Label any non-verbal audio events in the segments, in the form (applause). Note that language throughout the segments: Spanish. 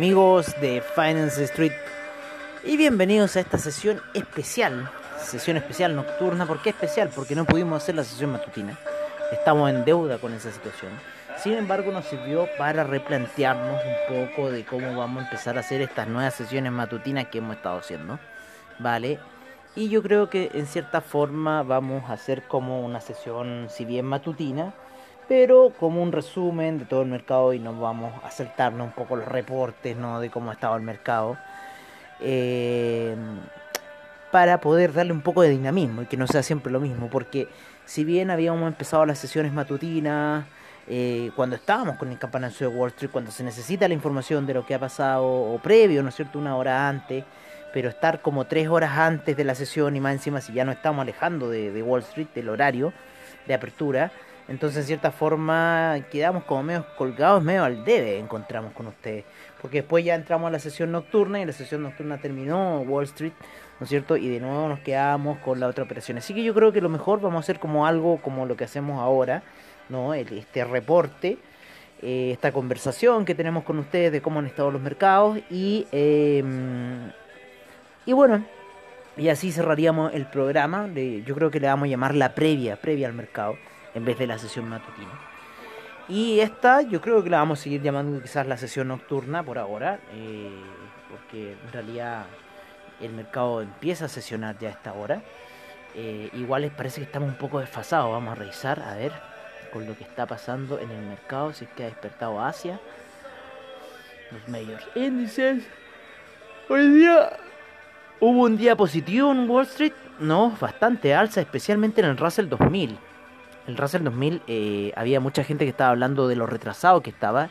Amigos de Finance Street y bienvenidos a esta sesión especial, sesión especial nocturna. ¿Por qué especial? Porque no pudimos hacer la sesión matutina. Estamos en deuda con esa situación. Sin embargo, nos sirvió para replantearnos un poco de cómo vamos a empezar a hacer estas nuevas sesiones matutinas que hemos estado haciendo. ¿Vale? Y yo creo que en cierta forma vamos a hacer como una sesión, si bien matutina, pero como un resumen de todo el mercado y nos vamos a saltarnos un poco los reportes ¿no? de cómo ha estado el mercado. Eh, para poder darle un poco de dinamismo y que no sea siempre lo mismo, porque si bien habíamos empezado las sesiones matutinas, eh, cuando estábamos con el campanazo de Wall Street, cuando se necesita la información de lo que ha pasado, o previo, ¿no es cierto?, una hora antes, pero estar como tres horas antes de la sesión y más encima si ya nos estamos alejando de Wall Street, del horario de apertura, entonces en cierta forma quedamos como medio colgados, medio al debe encontramos con ustedes, porque después ya entramos a la sesión nocturna y la sesión nocturna terminó Wall Street, ¿no es cierto? Y de nuevo nos quedamos con la otra operación. Así que yo creo que lo mejor vamos a hacer como algo como lo que hacemos ahora, ¿no? Este reporte, eh, esta conversación que tenemos con ustedes de cómo han estado los mercados y, eh, y bueno, y así cerraríamos el programa. yo creo que le vamos a llamar la previa, previa al mercado, en vez de la sesión matutina. Y esta yo creo que la vamos a seguir llamando quizás la sesión nocturna por ahora, eh, porque en realidad el mercado empieza a sesionar ya a esta hora. Eh, igual les parece que estamos un poco desfasados, vamos a revisar a ver con lo que está pasando en el mercado, si es que ha despertado Asia. Los mayores índices. Hoy día hubo un día positivo en Wall Street, no, bastante alza, especialmente en el Russell 2000 el Russell 2000 eh, había mucha gente que estaba hablando de lo retrasado que estaba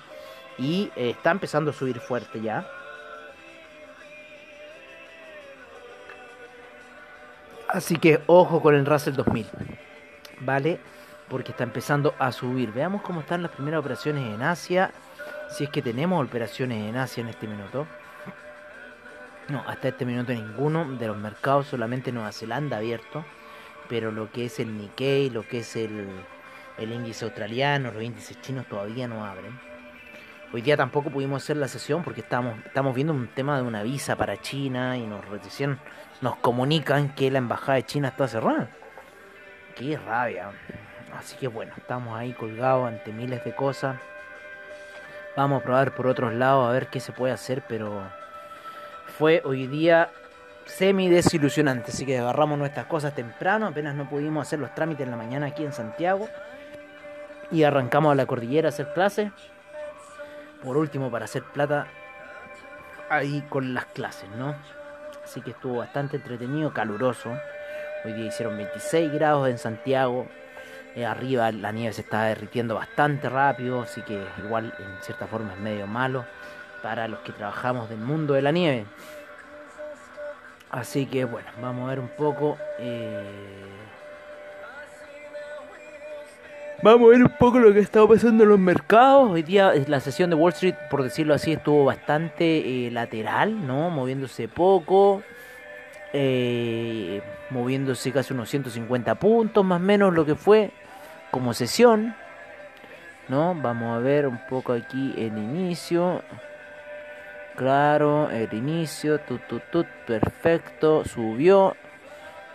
y eh, está empezando a subir fuerte ya. Así que ojo con el Russell 2000, ¿vale? Porque está empezando a subir. Veamos cómo están las primeras operaciones en Asia. Si es que tenemos operaciones en Asia en este minuto. No, hasta este minuto ninguno de los mercados, solamente Nueva Zelanda abierto pero lo que es el Nikkei, lo que es el, el índice australiano, los índices chinos todavía no abren. Hoy día tampoco pudimos hacer la sesión porque estamos, estamos viendo un tema de una visa para China y nos recién nos comunican que la embajada de China está cerrada. Qué rabia. Así que bueno, estamos ahí colgados ante miles de cosas. Vamos a probar por otros lados a ver qué se puede hacer, pero fue hoy día semi desilusionante. Así que agarramos nuestras cosas temprano, apenas no pudimos hacer los trámites en la mañana aquí en Santiago. Y arrancamos a la cordillera a hacer clases. Por último, para hacer plata ahí con las clases, ¿no? Así que estuvo bastante entretenido, caluroso. Hoy día hicieron 26 grados en Santiago. Eh, arriba la nieve se está derritiendo bastante rápido, así que igual en cierta forma es medio malo para los que trabajamos del mundo de la nieve. Así que bueno, vamos a ver un poco. eh, Vamos a ver un poco lo que ha estado pasando en los mercados. Hoy día la sesión de Wall Street, por decirlo así, estuvo bastante eh, lateral, ¿no? Moviéndose poco. eh, moviéndose casi unos 150 puntos, más o menos lo que fue como sesión. ¿No? Vamos a ver un poco aquí el inicio. Claro, el inicio, tut, tut, tut, perfecto, subió,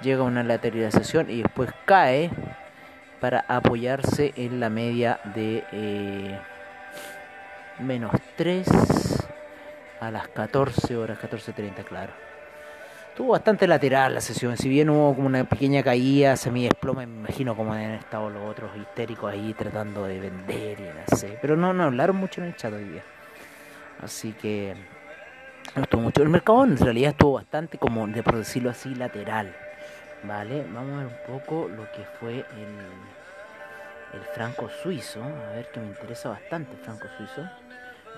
llega una lateralización y después cae para apoyarse en la media de eh, menos 3 a las 14 horas, 14.30, claro. Estuvo bastante lateral la sesión, si bien hubo como una pequeña caída, semi desploma, me imagino como han estado los otros histéricos ahí tratando de vender y no sé, pero no, no hablaron mucho en el chat hoy día. Así que no estuvo mucho. El mercado en realidad estuvo bastante como, de por decirlo así, lateral. Vale, vamos a ver un poco lo que fue el, el franco suizo. A ver que me interesa bastante el franco suizo.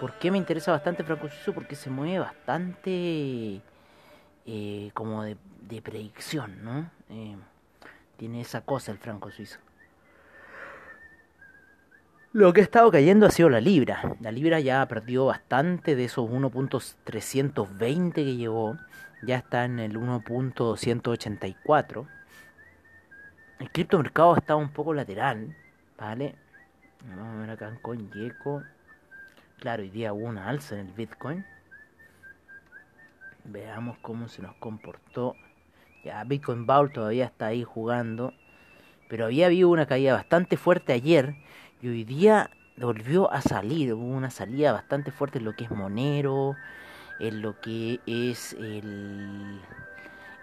¿Por qué me interesa bastante el franco suizo? Porque se mueve bastante eh, como de, de, predicción, ¿no? Eh, tiene esa cosa el franco suizo. Lo que ha estado cayendo ha sido la libra. La libra ya perdió bastante de esos 1.320 que llevó. Ya está en el 1.184. El criptomercado está un poco lateral. ¿Vale? Vamos a ver acá en CoinGecko. Claro, hoy día hubo una alza en el Bitcoin. Veamos cómo se nos comportó. Ya, Bitcoin Bowl todavía está ahí jugando. Pero había habido una caída bastante fuerte ayer y hoy día volvió a salir, hubo una salida bastante fuerte en lo que es Monero, en lo que es el,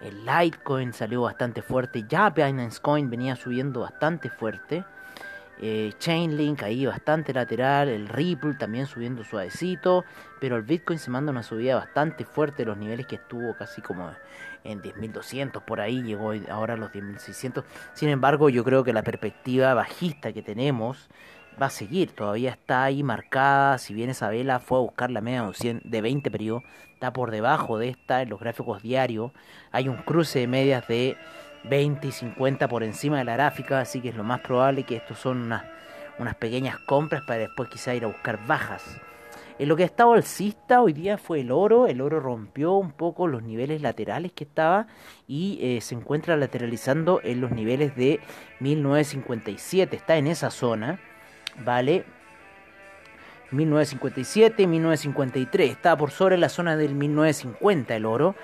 el Litecoin salió bastante fuerte, ya Binance Coin venía subiendo bastante fuerte, eh, Chainlink ahí bastante lateral, el Ripple también subiendo suavecito, pero el Bitcoin se manda una subida bastante fuerte, los niveles que estuvo casi como en 10.200 por ahí, llegó ahora a los 10.600. Sin embargo, yo creo que la perspectiva bajista que tenemos va a seguir, todavía está ahí marcada, si bien esa vela fue a buscar la media de 20 periodos, está por debajo de esta en los gráficos diarios, hay un cruce de medias de 20 y 50 por encima de la gráfica, así que es lo más probable que estos son unas, unas pequeñas compras para después quizá ir a buscar bajas. En lo que ha estado alcista hoy día fue el oro. El oro rompió un poco los niveles laterales que estaba y eh, se encuentra lateralizando en los niveles de 1957. Está en esa zona, ¿vale? 1957, 1953. Está por sobre la zona del 1950 el oro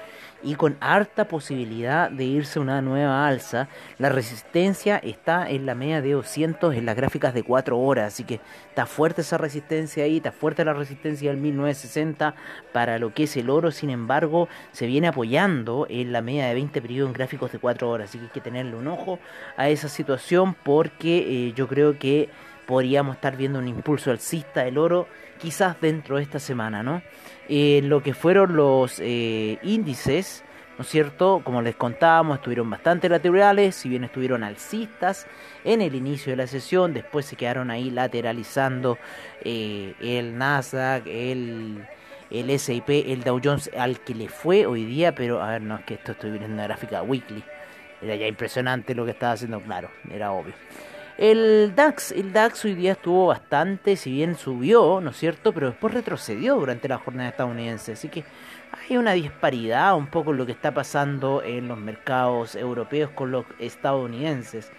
y con harta posibilidad de irse una nueva alza. La resistencia está en la media de 200 en las gráficas de 4 horas, así que está fuerte esa resistencia ahí, está fuerte la resistencia del 1960 para lo que es el oro, sin embargo, se viene apoyando en la media de 20 periodos en gráficos de 4 horas, así que hay que tenerle un ojo a esa situación porque eh, yo creo que podríamos estar viendo un impulso alcista del oro quizás dentro de esta semana, ¿no? Eh, lo que fueron los eh, índices, ¿no es cierto? Como les contábamos, estuvieron bastante laterales, si bien estuvieron alcistas en el inicio de la sesión, después se quedaron ahí lateralizando eh, el Nasdaq, el, el el Dow Jones, al que le fue hoy día, pero a ver, no es que esto estoy viendo una gráfica weekly, era ya impresionante lo que estaba haciendo, claro, era obvio. El DAX, el DAX hoy día estuvo bastante, si bien subió, ¿no es cierto? Pero después retrocedió durante la jornada estadounidense. Así que hay una disparidad un poco en lo que está pasando en los mercados europeos con los estadounidenses.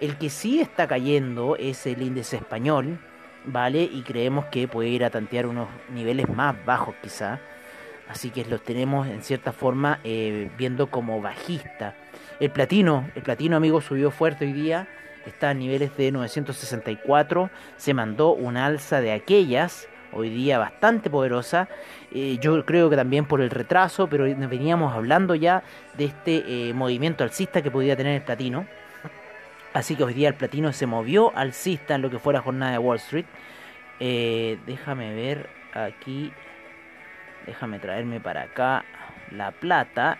El que sí está cayendo es el índice español, ¿vale? Y creemos que puede ir a tantear unos niveles más bajos quizá. Así que los tenemos en cierta forma eh, viendo como bajista. El platino, el platino amigo subió fuerte hoy día está a niveles de 964, se mandó una alza de aquellas, hoy día bastante poderosa, eh, yo creo que también por el retraso, pero veníamos hablando ya de este eh, movimiento alcista que podía tener el platino, así que hoy día el platino se movió alcista en lo que fue la jornada de Wall Street, eh, déjame ver aquí, déjame traerme para acá la plata,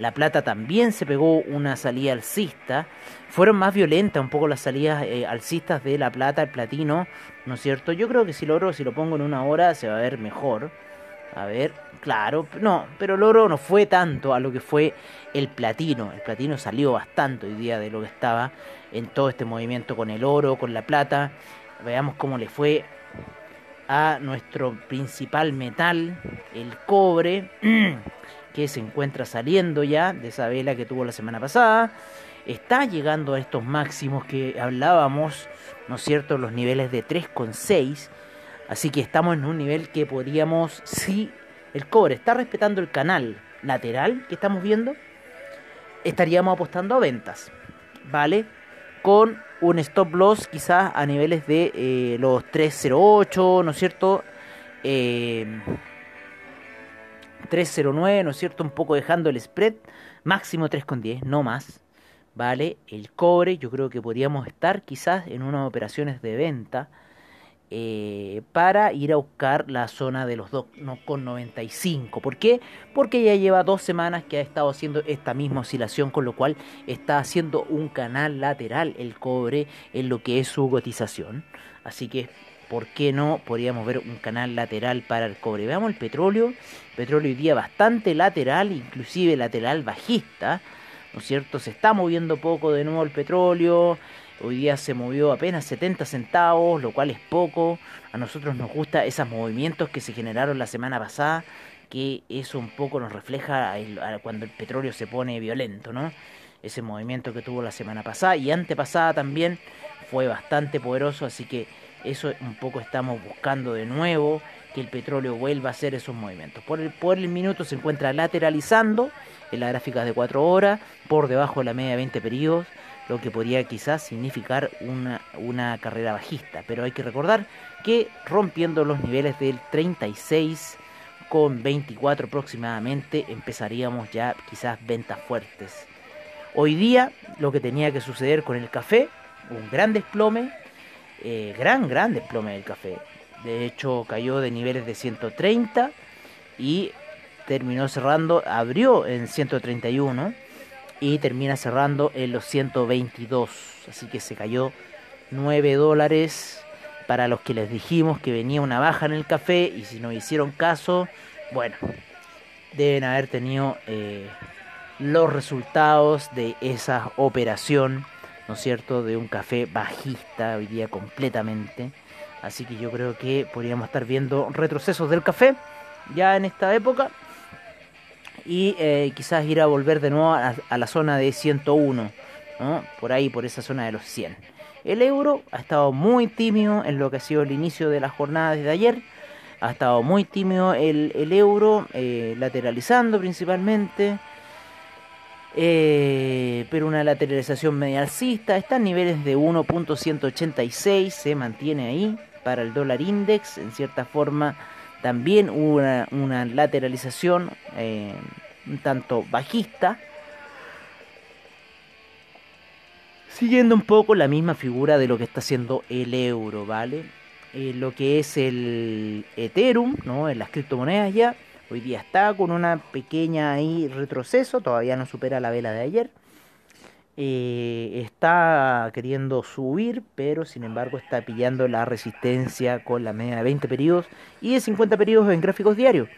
la Plata también se pegó una salida alcista. Fueron más violentas un poco las salidas eh, alcistas de La Plata, el Platino, ¿no es cierto? Yo creo que si lo oro, si lo pongo en una hora, se va a ver mejor. A ver, claro, no, pero el oro no fue tanto a lo que fue el platino. El platino salió bastante hoy día de lo que estaba en todo este movimiento con el oro, con la plata. Veamos cómo le fue a nuestro principal metal, el cobre. (clears throat) que se encuentra saliendo ya de esa vela que tuvo la semana pasada. Está llegando a estos máximos que hablábamos, ¿no es cierto? Los niveles de 3,6. Así que estamos en un nivel que podríamos, si el cobre está respetando el canal lateral que estamos viendo, estaríamos apostando a ventas, ¿vale? Con un stop loss quizás a niveles de eh, los 308, ¿no es cierto? Eh, 309, ¿no es cierto? Un poco dejando el spread, máximo 3,10, no más. ¿Vale? El cobre, yo creo que podríamos estar quizás en unas operaciones de venta eh, para ir a buscar la zona de los 2,95. ¿Por qué? Porque ya lleva dos semanas que ha estado haciendo esta misma oscilación, con lo cual está haciendo un canal lateral el cobre en lo que es su cotización. Así que, ¿por qué no podríamos ver un canal lateral para el cobre? Veamos el petróleo. Petróleo hoy día bastante lateral, inclusive lateral bajista. ¿No es cierto? Se está moviendo poco de nuevo el petróleo. Hoy día se movió apenas 70 centavos, lo cual es poco. A nosotros nos gustan esos movimientos que se generaron la semana pasada, que eso un poco nos refleja cuando el petróleo se pone violento, ¿no? Ese movimiento que tuvo la semana pasada y antepasada también fue bastante poderoso, así que eso un poco estamos buscando de nuevo, que el petróleo vuelva a hacer esos movimientos. Por el, por el minuto se encuentra lateralizando en las gráficas de 4 horas, por debajo de la media de 20 periodos lo que podría quizás significar una, una carrera bajista. Pero hay que recordar que rompiendo los niveles del 36 con 24 aproximadamente empezaríamos ya quizás ventas fuertes. Hoy día lo que tenía que suceder con el café, un gran desplome, eh, gran, gran desplome del café. De hecho cayó de niveles de 130 y terminó cerrando, abrió en 131 y termina cerrando en los 122. Así que se cayó 9 dólares para los que les dijimos que venía una baja en el café y si no hicieron caso, bueno, deben haber tenido eh, los resultados de esa operación, ¿no cierto?, de un café bajista hoy día completamente. Así que yo creo que podríamos estar viendo retrocesos del café ya en esta época y eh, quizás ir a volver de nuevo a, la zona de 101, por ahí, por esa zona de los 100. El euro ha estado muy tímido en lo que ha sido el inicio de la jornada desde ayer. Ha estado muy tímido el, euro, eh, lateralizando principalmente. Eh, pero una lateralización media alcista. Está en niveles de 1.186, se mantiene ahí para el dólar index. En cierta forma, también hubo una, lateralización eh, un tanto bajista. Siguiendo un poco la misma figura de lo que está haciendo el euro, ¿vale? Eh, lo que es el Ethereum, ¿no? En las criptomonedas ya. Hoy día está con una pequeña ahí retroceso, todavía no supera la vela de ayer. Eh, está queriendo subir, pero sin embargo está pillando la resistencia con la media de 20 periodos y de 50 periodos en gráficos diarios.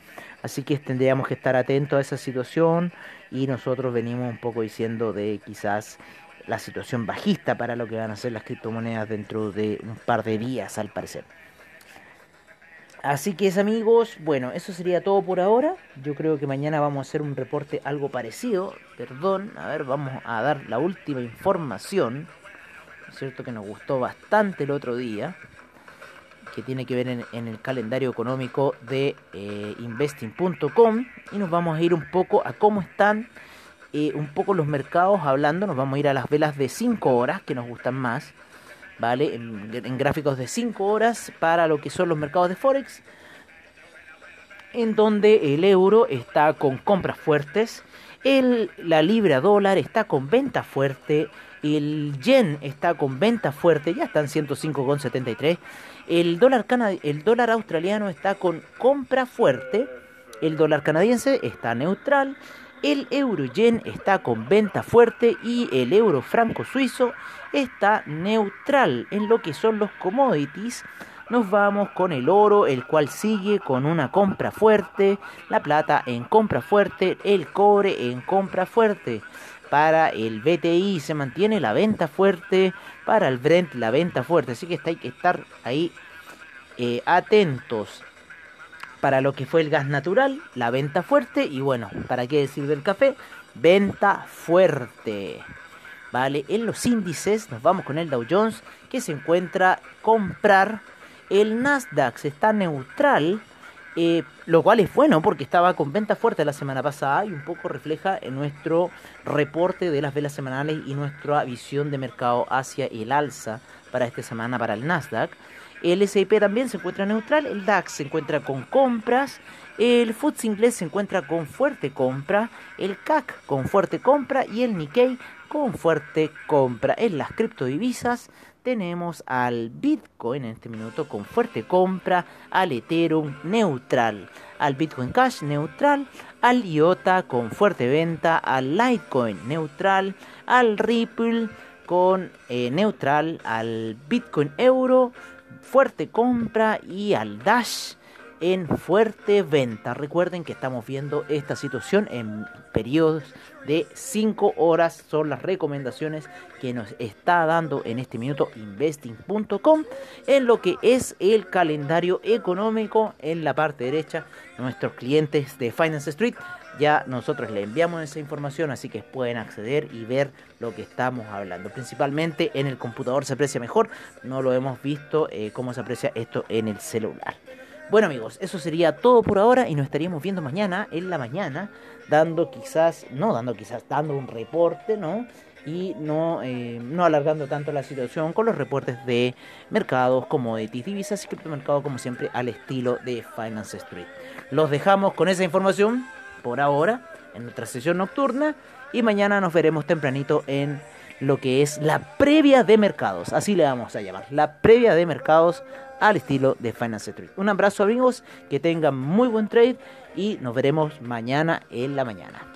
Así que tendríamos que estar atentos a esa situación y nosotros venimos un poco diciendo de quizás la situación bajista para lo que van a ser las criptomonedas dentro de un par de días al parecer. Así que es amigos, bueno, eso sería todo por ahora. Yo creo que mañana vamos a hacer un reporte algo parecido. Perdón, a ver, vamos a dar la última información. Es cierto que nos gustó bastante el otro día. Que tiene que ver en, el calendario económico de eh, investing.com. Y nos vamos a ir un poco a cómo están eh, un poco los mercados hablando. Nos vamos a ir a las velas de 5 horas que nos gustan más ¿vale? En, gráficos de 5 horas para lo que son los mercados de Forex, en donde el euro está con compras fuertes, el, la libra dólar está con venta fuerte, el yen está con venta fuerte, ya están 105,73, el el dólar australiano está con compra fuerte, el dólar canadiense está neutral, el euro yen está con venta fuerte y el euro franco suizo está neutral en lo que son los commodities. Nos vamos con el oro, el cual sigue con una compra fuerte, la plata en compra fuerte, el cobre en compra fuerte. Para el BTI se mantiene la venta fuerte, para el Brent la venta fuerte, así que hay que estar ahí eh, atentos para lo que fue el gas natural, la venta fuerte y bueno, ¿para qué decir del café? Venta fuerte. ¿Vale? En los índices nos vamos con el Dow Jones que se encuentra comprar. El Nasdaq está neutral, eh, lo cual es bueno porque estaba con venta fuerte la semana pasada y un poco refleja en nuestro reporte de las velas semanales y nuestra visión de mercado hacia el alza para esta semana para el Nasdaq. El S&P también se encuentra neutral, el DAX se encuentra con compras, el FTSE inglés se encuentra con fuerte compra, el CAC con fuerte compra y el Nikkei con fuerte compra. En las criptodivisas tenemos al Bitcoin en este minuto con fuerte compra, al Ethereum neutral, al Bitcoin Cash neutral, al IOTA con fuerte venta, al Litecoin neutral, al Ripple con eh, neutral, al Bitcoin Euro fuerte compra y al Dash en fuerte venta. Recuerden que estamos viendo esta situación en periodos de 5 horas. Son las recomendaciones que nos está dando en este minuto investing.com en lo que es el calendario económico en la parte derecha. Nuestros clientes de Finance Street ya nosotros le enviamos esa información, así que pueden acceder y ver lo que estamos hablando. Principalmente en el computador se aprecia mejor, no lo hemos visto eh, cómo se aprecia esto en el celular. Bueno amigos, eso sería todo por ahora y nos estaríamos viendo mañana en la mañana, dando quizás, no dando quizás, dando un reporte, ¿no? y no, eh, no alargando tanto la situación con los reportes de mercados, commodities, divisas y criptomercados como siempre al estilo de Finance Street. Los dejamos con esa información por ahora en nuestra sesión nocturna y mañana nos veremos tempranito en lo que es la previa de mercados, así le vamos a llamar, la previa de mercados al estilo de Finance Street. Un abrazo amigos, que tengan muy buen trade y nos veremos mañana en la mañana.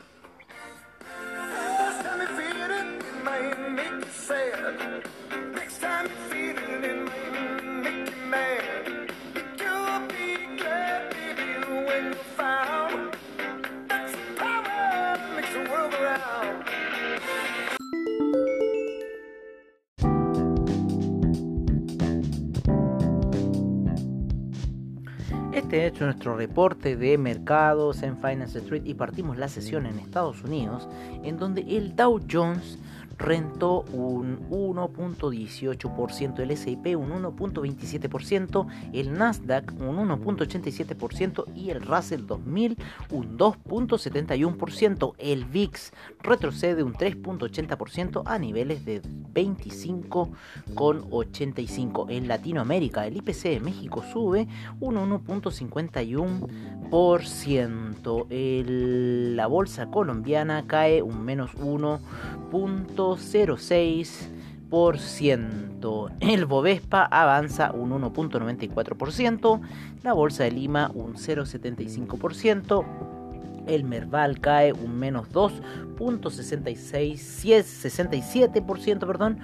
Este es nuestro reporte de mercados en Finance Street y partimos la sesión en Estados Unidos en donde el Dow Jones rentó un 1.18%, el S&P un 1.27%, el Nasdaq un 1.87% y el Russell 2000 un 2.71%. El VIX retrocede un 3.80% a niveles de 25,85. En Latinoamérica el IPC de México sube un 1.51%. El- la bolsa colombiana cae un menos 1.06%. El Bovespa avanza un 1.94%. La bolsa de Lima un 0.75%. El Merval cae un menos 2.66, 67%, perdón,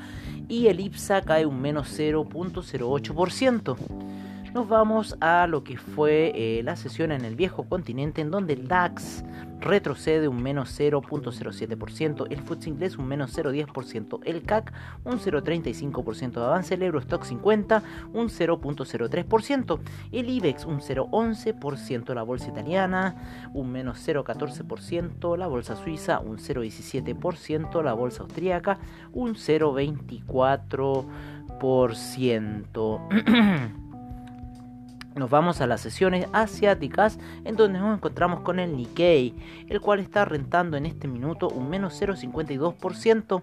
y el IPSA cae un menos 0.08%. Nos vamos a lo que fue eh, la sesión en el viejo continente, en donde el DAX retrocede un menos 0.07%, el FTSE inglés un menos 0.10%, el CAC un 0.35% de avance, el Eurostock 50 un 0.03%, el IBEX un 0.11%, la bolsa italiana un menos 0.14%, la bolsa suiza un 0.17%, la bolsa austríaca un 0.24%. (clears throat) Nos vamos a las sesiones asiáticas en donde nos encontramos con el Nikkei, el cual está rentando en este minuto un menos 0,52%,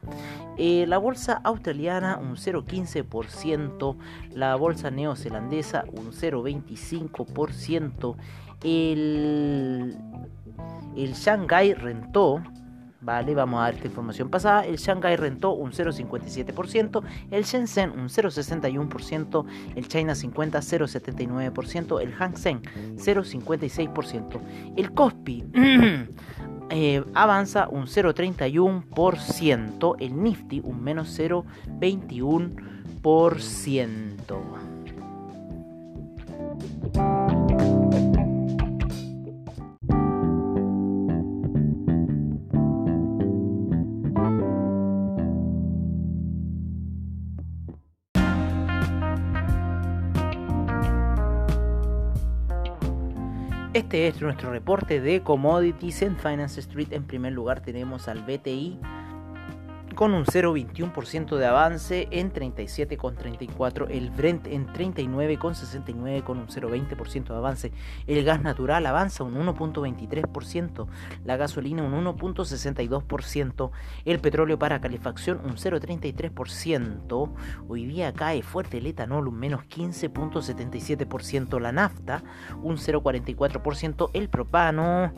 eh, la bolsa australiana un 0,15%, la bolsa neozelandesa un 0,25%, el, el Shanghai rentó Vale, vamos a ver esta información pasada. El Shanghai rentó un 0,57%, el Shenzhen un 0,61%, el China 50 0,79%, el Hang Seng 0,56%. El Kospi (clears throat) eh, avanza un 0,31%, el Nifty un menos 0,21%. Este es nuestro reporte de commodities en Finance Street. En primer lugar tenemos al BTI con un 0,21% de avance en 37,34. El Brent en 39,69 con un 0,20% de avance. El gas natural avanza un 1,23%. La gasolina un 1,62%. El petróleo para calefacción un 0,33%. Hoy día cae fuerte el etanol un menos 15,77%. La nafta un 0,44%. El propano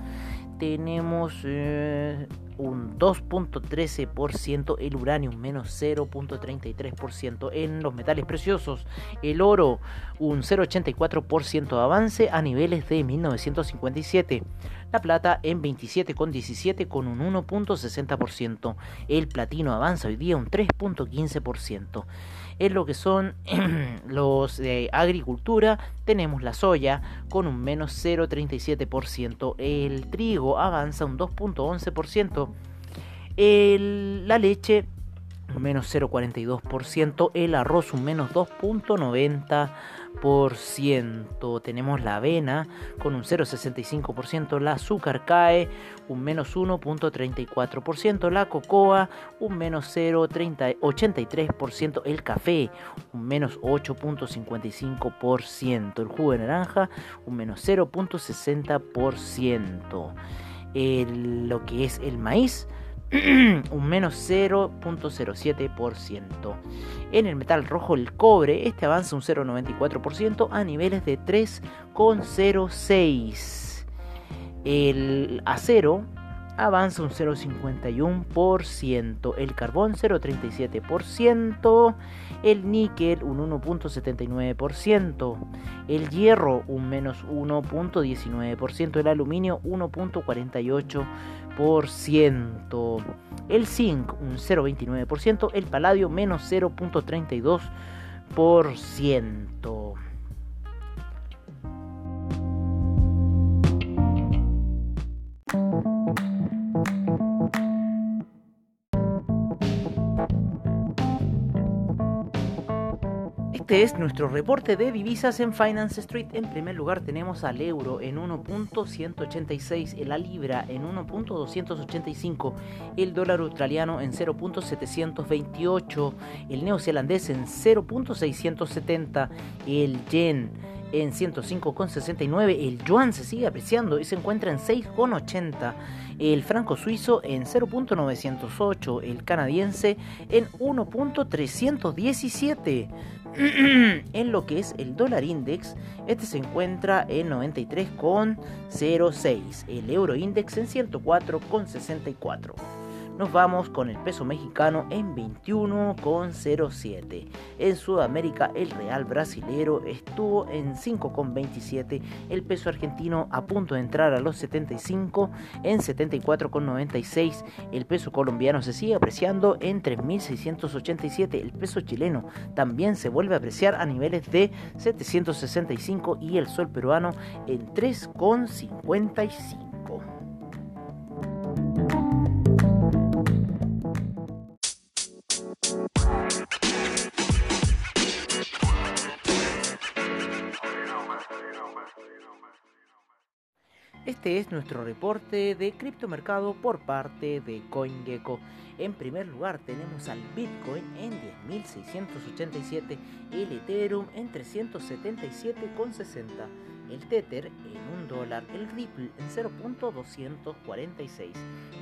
tenemos... eh, un 2.13%, el uranio menos 0.33%, en los metales preciosos el oro un 0.84% de avance a niveles de 1957, la plata en 27,17 con un 1.60%, el platino avanza hoy día un 3.15%. En lo que son (clears throat) los de agricultura, tenemos la soya con un menos 0,37%, el trigo avanza un 2.11%, el- la leche un menos 0,42%, el arroz un menos 2.90%, tenemos la avena con un 0,65%, el azúcar cae un menos 1.34%, la cocoa un menos 0.83%, el café un menos 8.55%, el jugo de naranja un menos 0.60%, el- lo que es el maíz (clears throat) un menos 0.07%. En el metal rojo, el cobre, este avanza un 0.94% a niveles de 3.06. El acero avanza un 0.51%, el carbón 0.37%, el níquel un 1.79%, el hierro un menos 1.19%, el aluminio 1.48%, el zinc un 0.29%, el paladio menos 0.32%. Este es nuestro reporte de divisas en Finance Street. En primer lugar tenemos al euro en 1.186, la libra en 1.285, el dólar australiano en 0.728, el neozelandés en 0.670, el yen en 105,69, el yuan se sigue apreciando y se encuentra en 6,80, el franco suizo en 0.908, el canadiense en 1.317. (clears throat) en lo que es el dólar index, este se encuentra en 93,06, el euro index en 104,64. Nos vamos con el peso mexicano en 21,07. En Sudamérica el real brasilero estuvo en 5,27. El peso argentino a punto de entrar a los 75 en 74,96. El peso colombiano se sigue apreciando en 3.687. El peso chileno también se vuelve a apreciar a niveles de 765 y el sol peruano en 3,55. Este es nuestro reporte de criptomercado por parte de CoinGecko. En primer lugar tenemos al Bitcoin en 10.687, el Ethereum en 377,60, el Tether en 1 dólar, el Ripple en 0.246,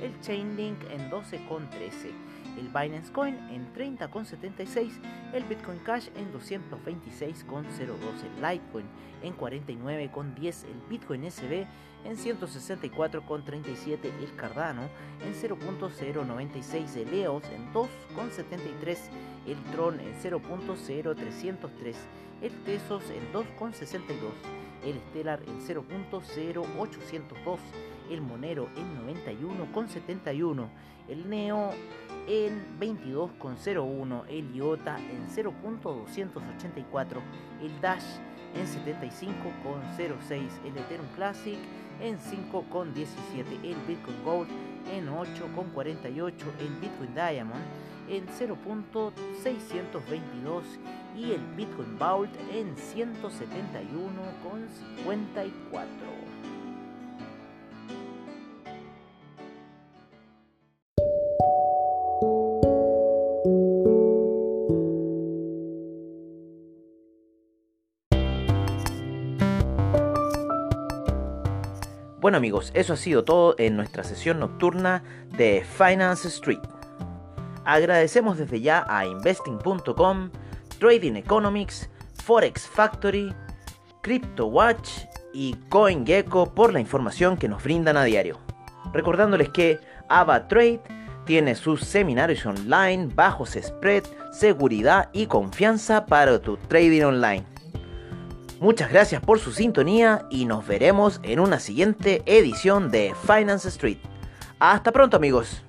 el Chainlink en 12,13, el Binance Coin en 30,76, el Bitcoin Cash en 226,02, el Litecoin en 49,10, el Bitcoin SB en 164,37, el Cardano en 0.096, el EOS en 2,73, el Tron en 0.0303, el Tesos en 2,62, el Stellar en 0.0802, el Monero en 91,71, el Neo en 22,01, el IOTA en 0.284, el Dash en 75,06, el Ethereum Classic en 5,17, el Bitcoin Gold en 8,48, el Bitcoin Diamond en 0.622 y el Bitcoin Vault en 171,54. Bueno amigos, eso ha sido todo en nuestra sesión nocturna de Finance Street. Agradecemos desde ya a investing.com, Trading Economics, Forex Factory, CryptoWatch y CoinGecko por la información que nos brindan a diario. Recordándoles que AvaTrade tiene sus seminarios online, bajos spread, seguridad y confianza para tu trading online. Muchas gracias por su sintonía y nos veremos en una siguiente edición de Finance Street. Hasta pronto amigos.